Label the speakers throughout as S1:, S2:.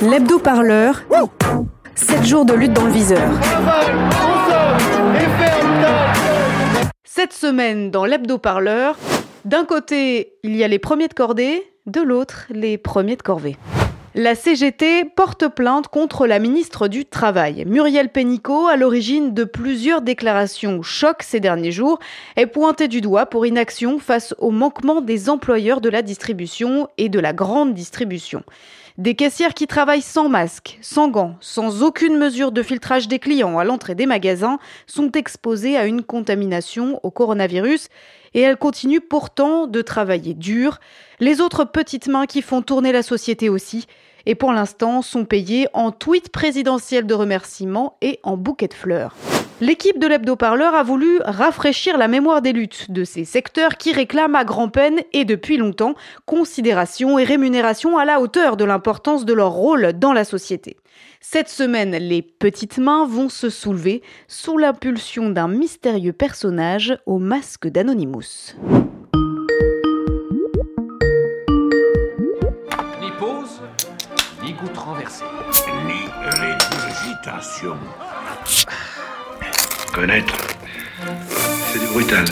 S1: L'hebdo-parleur. 7 jours de lutte dans le viseur. Cette semaine, dans l'hebdo-parleur, d'un côté, il y a les premiers de cordée, de l'autre, les premiers de corvée. La CGT porte plainte contre la ministre du Travail. Muriel Pénicaud, à l'origine de plusieurs déclarations choc ces derniers jours, est pointée du doigt pour inaction face au manquement des employeurs de la distribution et de la grande distribution. Des caissières qui travaillent sans masque, sans gants, sans aucune mesure de filtrage des clients à l'entrée des magasins sont exposées à une contamination au coronavirus et elles continuent pourtant de travailler dur. Les autres petites mains qui font tourner la société aussi, et pour l'instant sont payées en tweets présidentiels de remerciements et en bouquets de fleurs. L'équipe de l'hebdo-parleur a voulu rafraîchir la mémoire des luttes de ces secteurs qui réclament à grand-peine et depuis longtemps considération et rémunération à la hauteur de l'importance de leur rôle dans la société. Cette semaine, les petites mains vont se soulever sous l'impulsion d'un mystérieux personnage au masque d'Anonymous.
S2: Ni
S3: régurgitation. Connaître, c'est du brutal.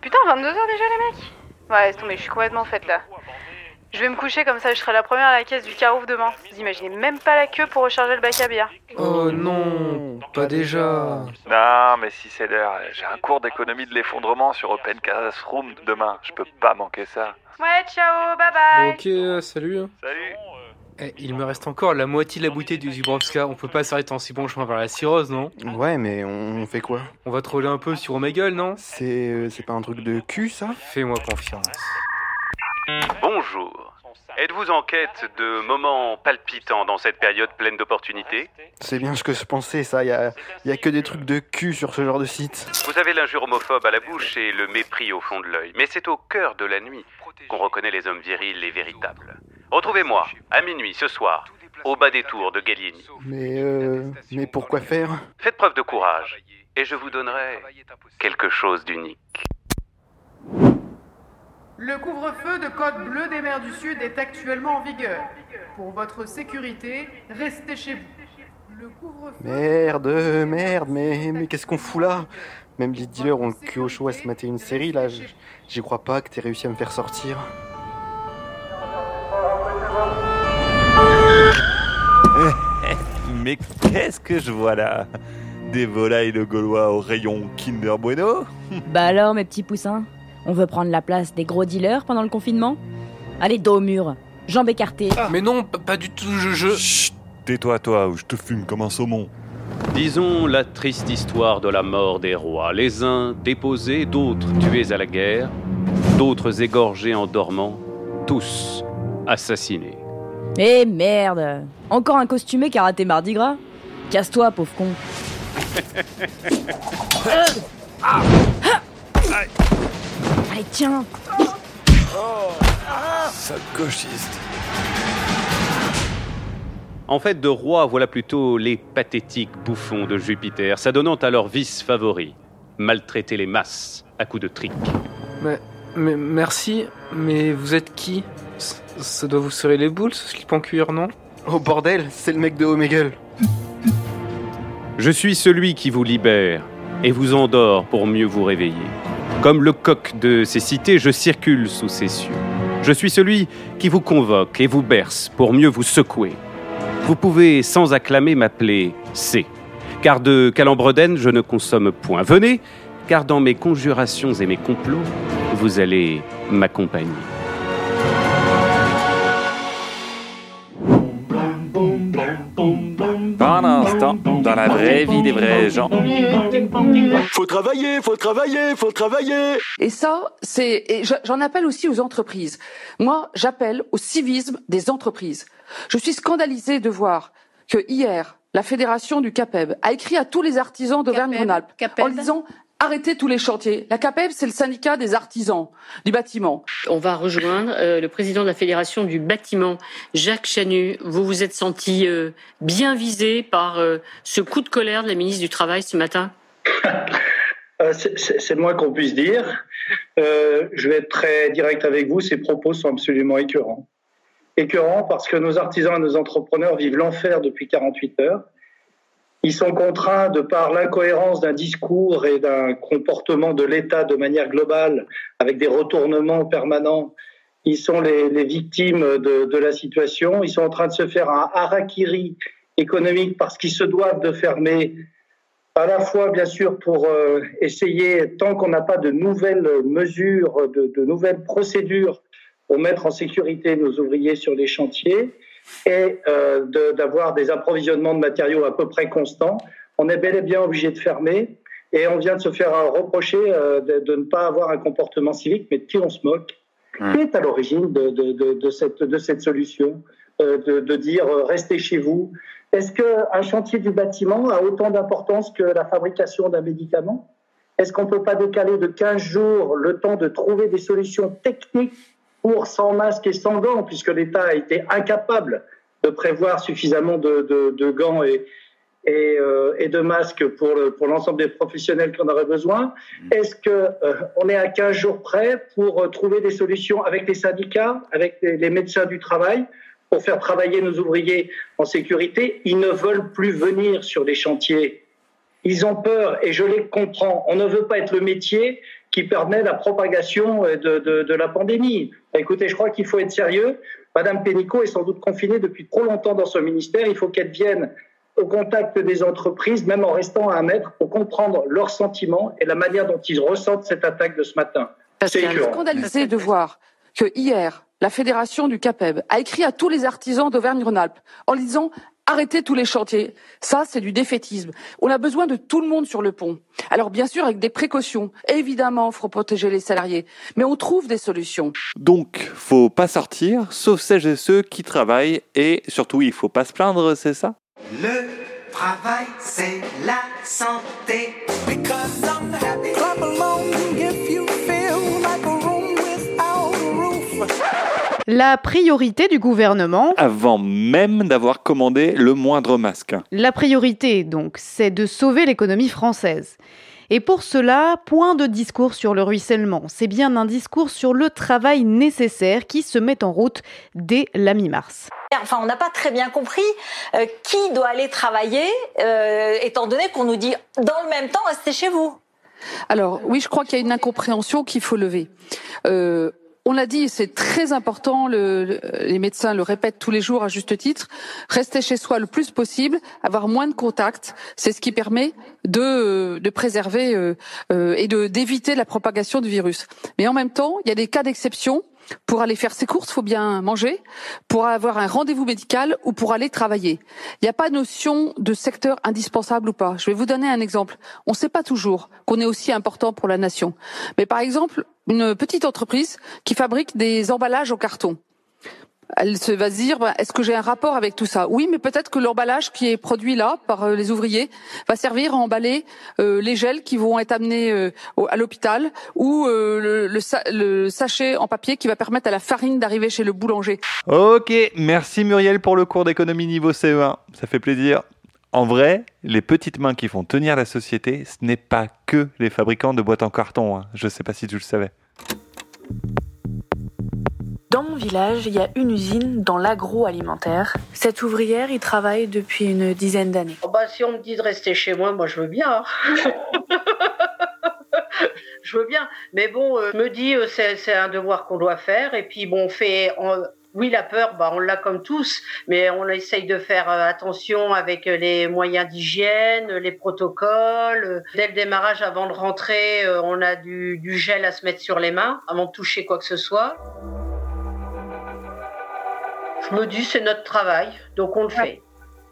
S4: Putain, 22h déjà les mecs? Ouais, laisse tomber, je suis complètement faite là. Je vais me coucher comme ça, je serai la première à la caisse du Carouf demain. Vous imaginez même pas la queue pour recharger le bac à bière.
S5: Oh non, pas déjà.
S6: Non, mais si c'est l'heure, j'ai un cours d'économie de l'effondrement sur Open Classroom demain. Je peux pas manquer ça.
S4: Ouais, ciao, bye bye
S5: Ok, euh, salut.
S6: Salut
S5: Eh, il me reste encore la moitié de la bouteille du Zubrovska. On peut pas s'arrêter en si bon chemin vers la cirrhose, non?
S7: Ouais, mais on fait quoi?
S5: On va troller un peu sur Omegle, non?
S7: C'est euh, c'est pas un truc de cul, ça?
S5: Fais-moi confiance.
S8: Bonjour. Êtes-vous en quête de moments palpitants dans cette période pleine d'opportunités
S7: C'est bien ce que je pensais, ça. Y a, y a que des trucs de cul sur ce genre de site.
S8: Vous avez l'injure homophobe à la bouche et le mépris au fond de l'œil, mais c'est au cœur de la nuit qu'on reconnaît les hommes virils et véritables. Retrouvez-moi à minuit ce soir, au bas des tours de Gallieni.
S7: Mais euh, mais pourquoi faire?
S8: Faites preuve de courage et je vous donnerai quelque chose d'unique.
S9: Le couvre-feu de Côte Bleue des mers du Sud est actuellement en vigueur. Pour votre sécurité, restez chez vous. Le couvre-feu...
S7: Merde, merde, mais, mais qu'est-ce qu'on fout là Même les dealers ont le cul au chaud à se mater une série, là. J'y crois pas que t'aies réussi à me faire sortir.
S10: Mais qu'est-ce que je vois là? Des volailles de Gaulois au rayon Kinder Bueno?
S11: Bah alors, mes petits poussins? On veut prendre la place des gros dealers pendant le confinement? Allez, dos au mur, jambes écartées.
S5: Mais non, pas du tout, je... je...
S10: Chut Tais-toi toi ou je te fume comme un saumon.
S8: Disons la triste histoire de la mort des rois, les uns déposés, d'autres tués à la guerre, d'autres égorgés en dormant, tous assassinés.
S11: Eh merde Encore un costumé qui a raté Mardi Gras? Casse-toi, pauvre con. Allez, tiens
S10: Sale gauchiste.
S8: En fait, de rois, voilà plutôt les pathétiques bouffons de Jupiter, s'adonnant à leur vice favori, maltraiter les masses à coups de trick.
S5: Mais, mais merci, mais vous êtes qui? Ça doit vous serrer les boules, ce slip en cuir, non?
S7: Oh bordel, c'est le mec de Omegle.
S8: Je suis celui qui vous libère et vous endort pour mieux vous réveiller. Comme le coq de ces cités, je circule sous ces cieux. Je suis celui qui vous convoque et vous berce pour mieux vous secouer. Vous pouvez sans acclamer m'appeler C, car de Calembredène je ne consomme point. Venez, car dans mes conjurations et mes complots, vous allez m'accompagner.
S10: Dans la vraie vie des vrais gens.
S3: Faut travailler, faut travailler, faut travailler.
S12: Et ça, c'est, j'en appelle aussi aux entreprises. Moi, j'appelle au civisme des entreprises. Je suis scandalisée de voir que hier, la fédération du CAPEB a écrit à tous les artisans d'Auvergne-Rhône-Alpes en disant arrêtez tous les chantiers. La CAPEB, c'est le syndicat des artisans du bâtiment.
S13: On va rejoindre euh, le président de la fédération du bâtiment, Jacques Chanu. Vous vous êtes senti euh, bien visé par euh, ce coup de colère de la ministre du Travail ce matin?
S14: C'est- le moins qu'on puisse dire. Euh, je vais être très direct avec vous, ces propos sont absolument écœurants. Écœurants parce que nos artisans et nos entrepreneurs vivent l'enfer depuis 48 heures. Ils sont contraints, de par l'incohérence d'un discours et d'un comportement de l'État de manière globale, avec des retournements permanents, ils sont les, victimes de, de la situation. Ils sont en train de se faire un harakiri économique parce qu'ils se doivent de fermer à la fois, bien sûr, pour euh, essayer, tant qu'on n'a pas de nouvelles mesures, de, de nouvelles procédures pour mettre en sécurité nos ouvriers sur les chantiers et euh, de- d'avoir des approvisionnements de matériaux à peu près constants, on est bel et bien obligé de fermer et on vient de se faire reprocher euh, de, de ne pas avoir un comportement civique, mais de qui on se moque Qui est à l'origine de, cette, de cette solution euh, de, dire restez chez vous. Est-ce qu'un chantier du bâtiment a autant d'importance que la fabrication d'un médicament? Est-ce qu'on ne peut pas décaler de 15 jours le temps de trouver des solutions techniques sans masque et sans gants, puisque l'État a été incapable de prévoir suffisamment de, gants euh, et de masques pour, le- pour l'ensemble des professionnels qu'on aurait besoin Est-ce qu'on est à 15 jours près pour euh, trouver des solutions avec les syndicats, avec les, les médecins du travail, pour faire travailler nos ouvriers en sécurité? Ils ne veulent plus venir sur les chantiers. Ils ont peur et je les comprends. On ne veut pas être le métier qui permet la propagation euh, de, de- de la pandémie. Écoutez, je crois qu'il faut être sérieux. Madame Pénicaud est sans doute confinée depuis trop longtemps dans son ministère. Il faut qu'elle vienne au contact des entreprises, même en restant à un mètre, pour comprendre leurs sentiments et la manière dont ils ressentent cette attaque de ce matin. C'est
S5: Je suis
S14: écœurant.
S5: scandalisé de voir que hier, la fédération du CAPEB a écrit à tous les artisans d'Auvergne-Rhône-Alpes en disant arrêtez tous les chantiers. Ça, c'est du défaitisme. On a besoin de tout le monde sur le pont. Alors bien sûr, avec des précautions. Évidemment, il faut protéger les salariés. Mais on trouve des solutions.
S10: Donc, faut pas sortir, sauf celles et ceux qui travaillent, et surtout, il faut pas se plaindre, c'est ça?
S15: Le travail, c'est la santé. Because I'm happy.
S1: La priorité du gouvernement,
S10: Avant même d'avoir commandé le moindre masque.
S1: la priorité donc, c'est de sauver l'économie française. Et pour cela, point de discours sur le ruissellement, c'est bien un discours sur le travail nécessaire qui se met en route dès la mi-mars.
S16: Enfin, on n'a pas très bien compris euh, qui doit aller travailler, euh, étant donné qu'on nous dit dans le même temps restez chez vous.
S5: Alors oui, je crois qu'il y a une incompréhension qu'il faut lever. Euh, on l'a dit, c'est très important. Le, le- les médecins le répètent tous les jours à juste titre. Rester chez soi le plus possible, avoir moins de contacts, c'est ce qui permet de, de préserver euh, euh, et d'éviter la propagation du virus. Mais en même temps, il y a des cas d'exception. Pour aller faire ses courses, faut bien manger. Pour avoir un rendez-vous médical ou pour aller travailler. Il n'y a pas notion de secteur indispensable ou pas. Je vais vous donner un exemple. On ne sait pas toujours qu'on est aussi important pour la nation. Mais par exemple, une petite entreprise qui fabrique des emballages en carton. Elle se va se dire, bah, est-ce que j'ai un rapport avec tout ça? Oui, mais peut-être que l'emballage qui est produit là par euh, les ouvriers va servir à emballer euh, les gels qui vont être amenés euh, à l'hôpital ou le, le sachet en papier qui va permettre à la farine d'arriver chez le boulanger.
S10: Ok, merci Muriel pour le cours d'économie niveau CE1. Ça fait plaisir. En vrai, les petites mains qui font tenir la société, ce n'est pas que les fabricants de boîtes en carton. hein. Je sais pas si tu le savais.
S17: Dans mon village, il y a une usine dans l'agroalimentaire. Cette ouvrière y travaille depuis une dizaine d'années.
S18: Oh bah, si on me dit de rester chez moi, moi je veux bien. hein. je veux bien. Mais bon, euh, je me dis, euh, c'est c'est un devoir qu'on doit faire. Et puis bon, on fait. on- oui, la peur, bah, on l'a comme tous, mais on essaye de faire euh, attention avec euh, les moyens d'hygiène, les protocoles. Dès le démarrage, avant de rentrer, euh, on a du, du gel à se mettre sur les mains avant de toucher quoi que ce soit. Je me dis, c'est notre travail, donc on le fait.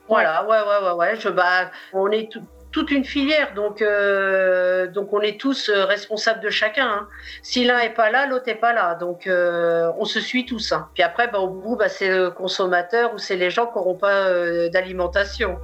S18: Voilà, ouais, ouais, ouais, ouais. Je, bah, on est tout- toute une filière, donc, euh, on est tous euh, responsables de chacun. hein. Si l'un est pas là, l'autre est pas là, donc euh, on se suit tous. hein. Puis après, bah, au bout, bah, c'est le consommateur ou c'est les gens qui n'auront pas d'alimentation.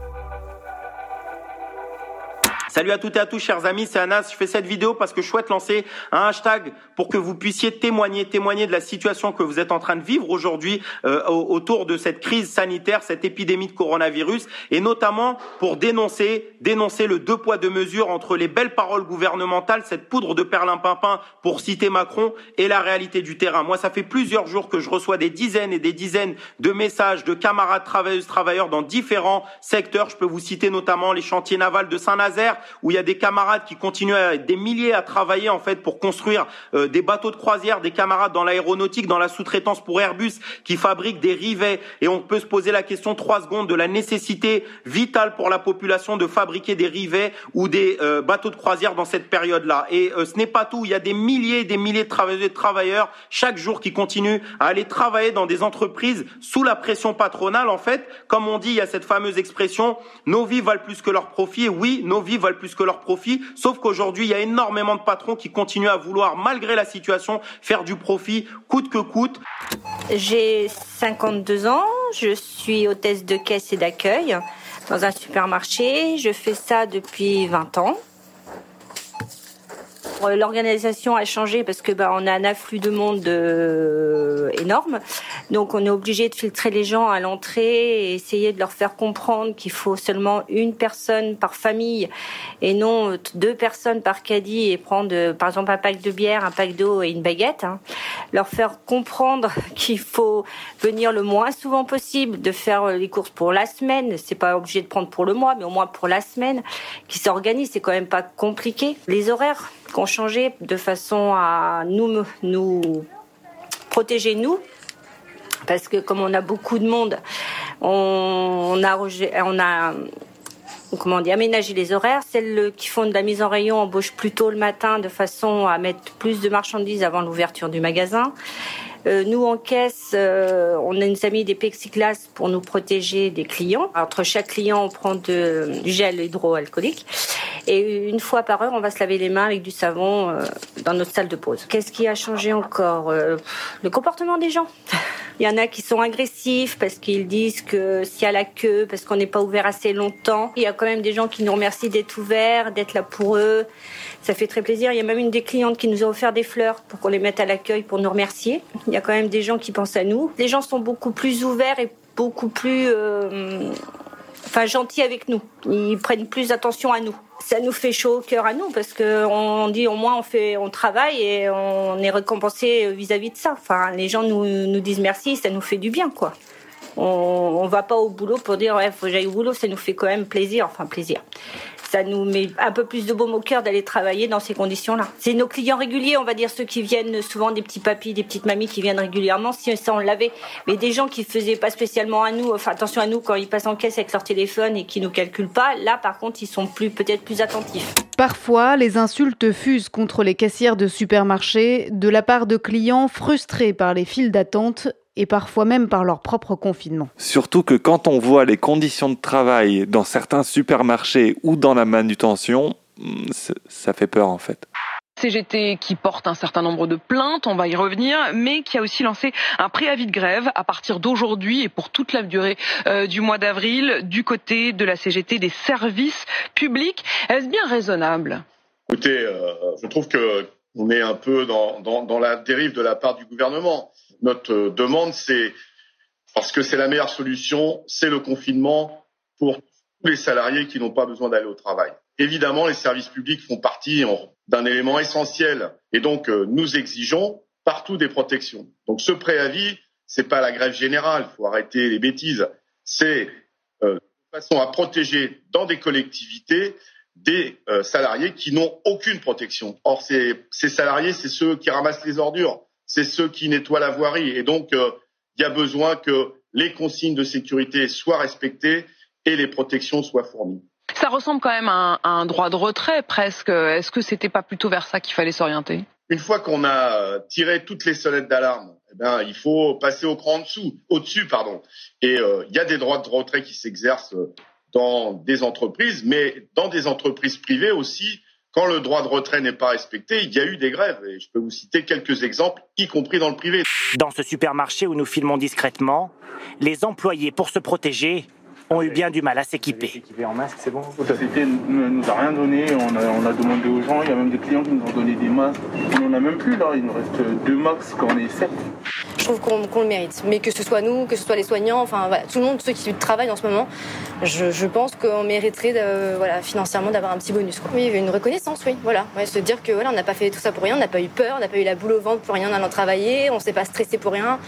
S19: Salut à toutes et à tous, chers amis, c'est Anas. Je fais cette vidéo parce que je souhaite lancer un hashtag pour que vous puissiez témoigner, témoigner de la situation que vous êtes en train de vivre aujourd'hui euh, autour de cette crise sanitaire, cette épidémie de coronavirus, et notamment pour dénoncer, dénoncer le deux poids deux mesures entre les belles paroles gouvernementales, cette poudre de perlimpinpin pour citer Macron, et la réalité du terrain. Moi, ça fait plusieurs jours que je reçois des dizaines et des dizaines de messages de camarades travailleuses, travailleurs dans différents secteurs. Je peux vous citer notamment les chantiers navals de Saint-Nazaire, où il y a des camarades qui continuent à, des milliers à travailler en fait pour construire euh, des bateaux de croisière, des camarades dans l'aéronautique, dans la sous-traitance pour Airbus qui fabriquent des rivets et on peut se poser la question trois secondes de la nécessité vitale pour la population de fabriquer des rivets ou des euh, bateaux de croisière dans cette période-là. Et euh, ce n'est pas tout, il y a des milliers et des milliers de travailleurs, de travailleurs chaque jour qui continuent à aller travailler dans des entreprises sous la pression patronale en fait. Comme on dit, il y a cette fameuse expression nos vies valent plus que leurs profits oui, nos vies valent plus que leur profit. Sauf qu'aujourd'hui, il y a énormément de patrons qui continuent à vouloir, malgré la situation, faire du profit coûte que coûte.
S12: J'ai 52 ans, je suis hôtesse de caisse et d'accueil dans un supermarché. Je fais ça depuis 20 ans. L'organisation a changé parce que bah, on a un afflux de monde euh, énorme, donc on est obligé de filtrer les gens à l'entrée et essayer de leur faire comprendre qu'il faut seulement une personne par famille et non deux personnes par caddie et prendre euh, par exemple un pack de bière, un pack d'eau et une baguette. hein. Leur faire comprendre qu'il faut venir le moins souvent possible, de faire euh, les courses pour la semaine. C'est pas obligé de prendre pour le mois, mais au moins pour la semaine. Qui s'organise, c'est quand même pas compliqué. Les horaires qu'on changé de façon à nous nous protéger nous parce que comme on a beaucoup de monde on, a on a comment on dit, les horaires. Celles qui font de la mise en rayon embauchent plus tôt le matin de façon à mettre plus de marchandises avant l'ouverture du magasin. Euh, nous, en caisse, euh, on a une mis des plexiglas pour nous protéger des clients. Entre chaque client, on prend du gel hydroalcoolique. Et une fois par heure, on va se laver les mains avec du savon euh, dans notre salle de pause. Qu'est-ce qui a changé encore Euh, Le comportement des gens? Il y en a qui sont agressifs parce qu'ils disent que s'il y a la queue, parce qu'on n'est pas ouvert assez longtemps. Il y a quand même des gens qui nous remercient d'être ouverts, d'être là pour eux. Ça fait très plaisir. Il y a même une des clientes qui nous a offert des fleurs pour qu'on les mette à l'accueil pour nous remercier. Il y a quand même des gens qui pensent à nous. Les gens sont beaucoup plus ouverts et beaucoup plus euh, enfin gentils avec nous. Ils prennent plus attention à nous. Ça nous fait chaud au cœur à nous parce que on dit au moins on fait, on travaille et on est récompensé vis-à-vis de ça. Enfin, les gens nous, nous disent merci, ça nous fait du bien quoi. On, on va pas au boulot pour dire ouais faut que j'aille au boulot, ça nous fait quand même plaisir, enfin plaisir. Ça nous met un peu plus de baume au cœur d'aller travailler dans ces conditions-là. C'est nos clients réguliers, on va dire ceux qui viennent souvent des petits papis, des petites mamies qui viennent régulièrement. Si ça on l'avait, mais des gens qui faisaient pas spécialement à nous, enfin attention à nous quand ils passent en caisse avec leur téléphone et qui nous calculent pas. Là par contre ils sont plus peut-être plus attentifs.
S1: Parfois, les insultes fusent contre les caissières de supermarchés de la part de clients frustrés par les files d'attente et parfois même par leur propre confinement.
S10: Surtout que quand on voit les conditions de travail dans certains supermarchés ou dans la manutention, hmm, ça- ça fait peur en fait.
S3: CGT qui porte un certain nombre de plaintes, on va y revenir, mais qui a aussi lancé un préavis de grève à partir d'aujourd'hui et pour toute la durée euh, du mois d'avril du côté de la CGT des services publics. Est-ce bien raisonnable?
S20: Écoutez, euh, je trouve que on est un peu dans, dans, dans la dérive de la part du gouvernement. Notre euh, demande, c'est parce que c'est la meilleure solution, c'est le confinement pour tous les salariés qui n'ont pas besoin d'aller au travail. Évidemment, les services publics font partie d'un élément essentiel, et donc euh, nous exigeons partout des protections. Donc ce préavis, c'est pas la grève générale, il faut arrêter les bêtises. C'est euh, façon à protéger dans des collectivités des euh, salariés qui n'ont aucune protection. Or, ces salariés, c'est ceux qui ramassent les ordures, c'est ceux qui nettoient la voirie. Et donc, euh, il y a besoin que les consignes de sécurité soient respectées et les protections soient fournies.
S3: Ça ressemble quand même à un, à un droit de retrait presque. Est-ce que c'était pas plutôt vers ça qu'il fallait s'orienter?
S20: Une fois qu'on a euh, tiré toutes les sonnettes d'alarme, eh ben, il faut passer au cran en dessous, au-dessus, pardon. Et euh, il y a des droits de retrait qui s'exercent dans des entreprises, mais dans des entreprises privées aussi. Quand le droit de retrait n'est pas respecté, il y a eu des grèves. Et je peux vous citer quelques exemples, y compris dans le privé.
S21: Dans ce supermarché où nous filmons discrètement, les employés, pour se protéger,
S22: ont eu bien du mal à s'équiper.
S23: en masque, c'est bon? La société ne nous a rien donné, on a, on a demandé aux gens, il y a même des clients qui nous ont donné des masques. On n'en a même plus là, il nous reste deux max quand on est sept.
S21: Je trouve qu'on le mérite. Mais que ce soit nous, que ce soit les soignants, enfin voilà, tout le monde, ceux qui travaillent en ce moment, je, je pense qu'on mériterait de, voilà, financièrement d'avoir un petit bonus. Quoi. Oui, une reconnaissance, oui. Voilà. Ouais, se dire que voilà, on n'a pas fait tout ça pour rien, on n'a pas eu peur, on n'a pas eu la boule au ventre pour rien en allant travailler, on s'est pas stressé pour rien.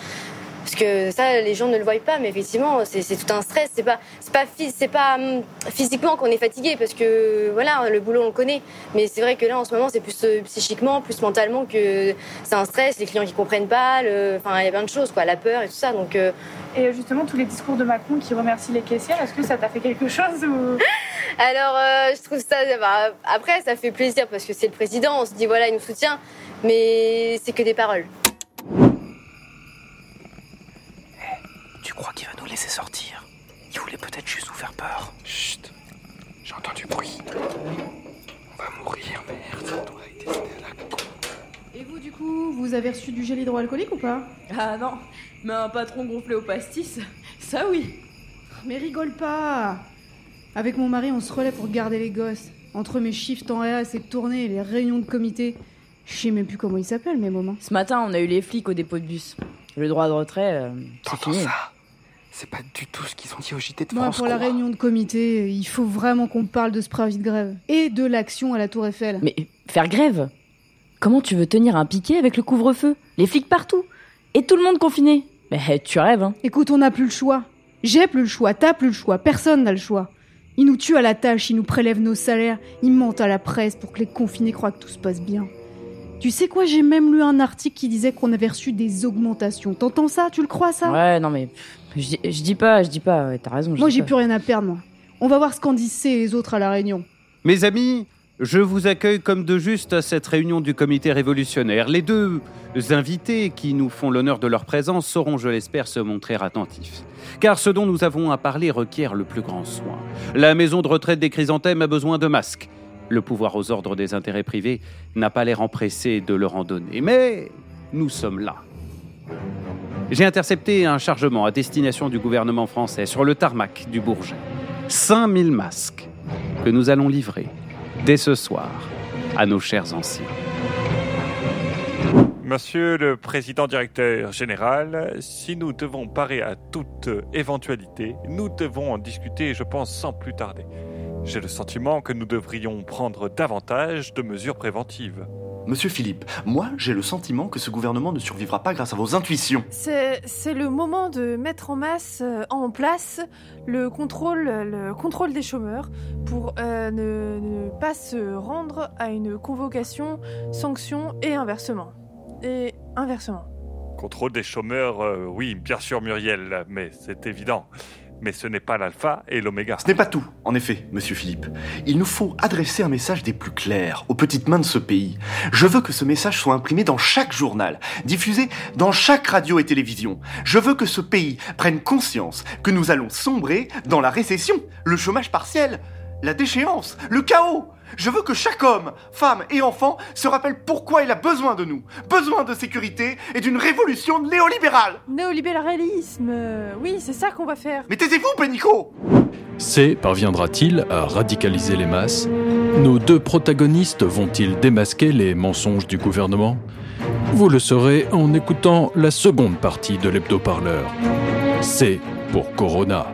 S21: Que ça, les gens ne le voient pas, mais effectivement, c'est tout un stress. C'est pas, c'est pas, phys- c'est pas hum, physiquement qu'on est fatigué, parce que voilà, le boulot on le connaît. Mais c'est vrai que là, en ce moment, c'est plus euh, psychiquement, plus mentalement que c'est un stress. Les clients qui comprennent pas, le- enfin, il y a plein de choses, quoi, la peur et tout ça. Donc, euh,
S17: Et justement, tous les discours de Macron qui remercient les caissières, est-ce que ça t'a fait quelque chose ou...
S21: Alors, euh, je trouve ça. bah, après, ça fait plaisir parce que c'est le président. On se dit, voilà, il nous soutient. Mais c'est que des paroles.
S22: Tu crois qu'il va nous laisser sortir Il voulait peut-être juste nous faire peur.
S23: Chut, j'ai entendu bruit. On va mourir, merde, ça doit être destiné à la con.
S1: Et vous, du coup, vous avez reçu du gel hydroalcoolique ou pas?
S11: Ah non, mais un patron gonflé au pastis, ça oui.
S1: Mais rigole pas Avec mon mari, on se relaie pour garder les gosses. Entre mes shifts en réa, ces tournées et les réunions de comité. Je sais même plus comment ils s'appellent, mes moments.
S11: Ce matin, on a eu les flics au dépôt de bus. Le droit de retrait, euh, c'est fini.
S23: C'est pas du tout ce qu'ils ont dit au JT de
S1: Moi,
S23: France.
S1: pour la
S23: quoi.
S1: réunion de comité, il faut vraiment qu'on parle de ce préavis de grève. Et de l'action à la Tour Eiffel.
S11: Mais faire grève Comment tu veux tenir un piquet avec le couvre-feu? Les flics partout Et tout le monde confiné Mais tu rêves, hein
S1: Écoute, on n'a plus le choix. J'ai plus le choix, t'as plus le choix, personne n'a le choix. Ils nous tuent à la tâche, ils nous prélèvent nos salaires, ils mentent à la presse pour que les confinés croient que tout se passe bien. Tu sais quoi, j'ai même lu un article qui disait qu'on avait reçu des augmentations. T'entends ça? Tu le crois ça?
S11: Ouais, non mais... Je dis- je dis pas, je dis pas, ouais, t'as raison. je
S1: Moi,
S11: dis
S1: j'ai
S11: pas.
S1: plus rien à perdre, moi. On va voir ce qu'en disent ces et les autres à la réunion.
S8: Mes amis, je vous accueille comme de juste à cette réunion du comité révolutionnaire. Les deux invités qui nous font l'honneur de leur présence sauront, je l'espère, se montrer attentifs. Car ce dont nous avons à parler requiert le plus grand soin. La maison de retraite des chrysanthèmes a besoin de masques. Le pouvoir aux ordres des intérêts privés n'a pas l'air empressé de leur en donner. Mais nous sommes là. J'ai intercepté un chargement à destination du gouvernement français sur le tarmac du Bourget. 5000 masques que nous allons livrer dès ce soir à nos chers anciens.
S10: Monsieur le président directeur général, si nous devons parer à toute éventualité, nous devons en discuter, je pense, sans plus tarder. J'ai le sentiment que nous devrions prendre davantage de mesures préventives.
S7: Monsieur Philippe, moi j'ai le sentiment que ce gouvernement ne survivra pas grâce à vos intuitions.
S17: C'est c'est le moment de mettre en masse euh, en place le contrôle, le contrôle des chômeurs pour euh, ne, ne pas se rendre à une convocation, sanction et inversement. Et inversement.
S10: Contrôle des chômeurs, euh, oui, bien sûr Muriel, mais c'est évident. Mais ce n'est pas l'alpha et l'oméga.
S7: Ce n'est pas tout, en effet, monsieur Philippe. Il nous faut adresser un message des plus clairs aux petites mains de ce pays. Je veux que ce message soit imprimé dans chaque journal, diffusé dans chaque radio et télévision. Je veux que ce pays prenne conscience que nous allons sombrer dans la récession, le chômage partiel, la déchéance, le chaos. Je veux que chaque homme, femme et enfant se rappelle pourquoi il a besoin de nous, besoin de sécurité et d'une révolution néolibérale.
S17: Néolibéralisme, euh, oui, c'est ça qu'on va faire.
S7: Mais taisez-vous, Pénico
S24: C parviendra-t-il à radicaliser les masses? Nos deux protagonistes vont-ils démasquer les mensonges du gouvernement? Vous le saurez en écoutant la seconde partie de l'hebdo-parleur. C pour Corona.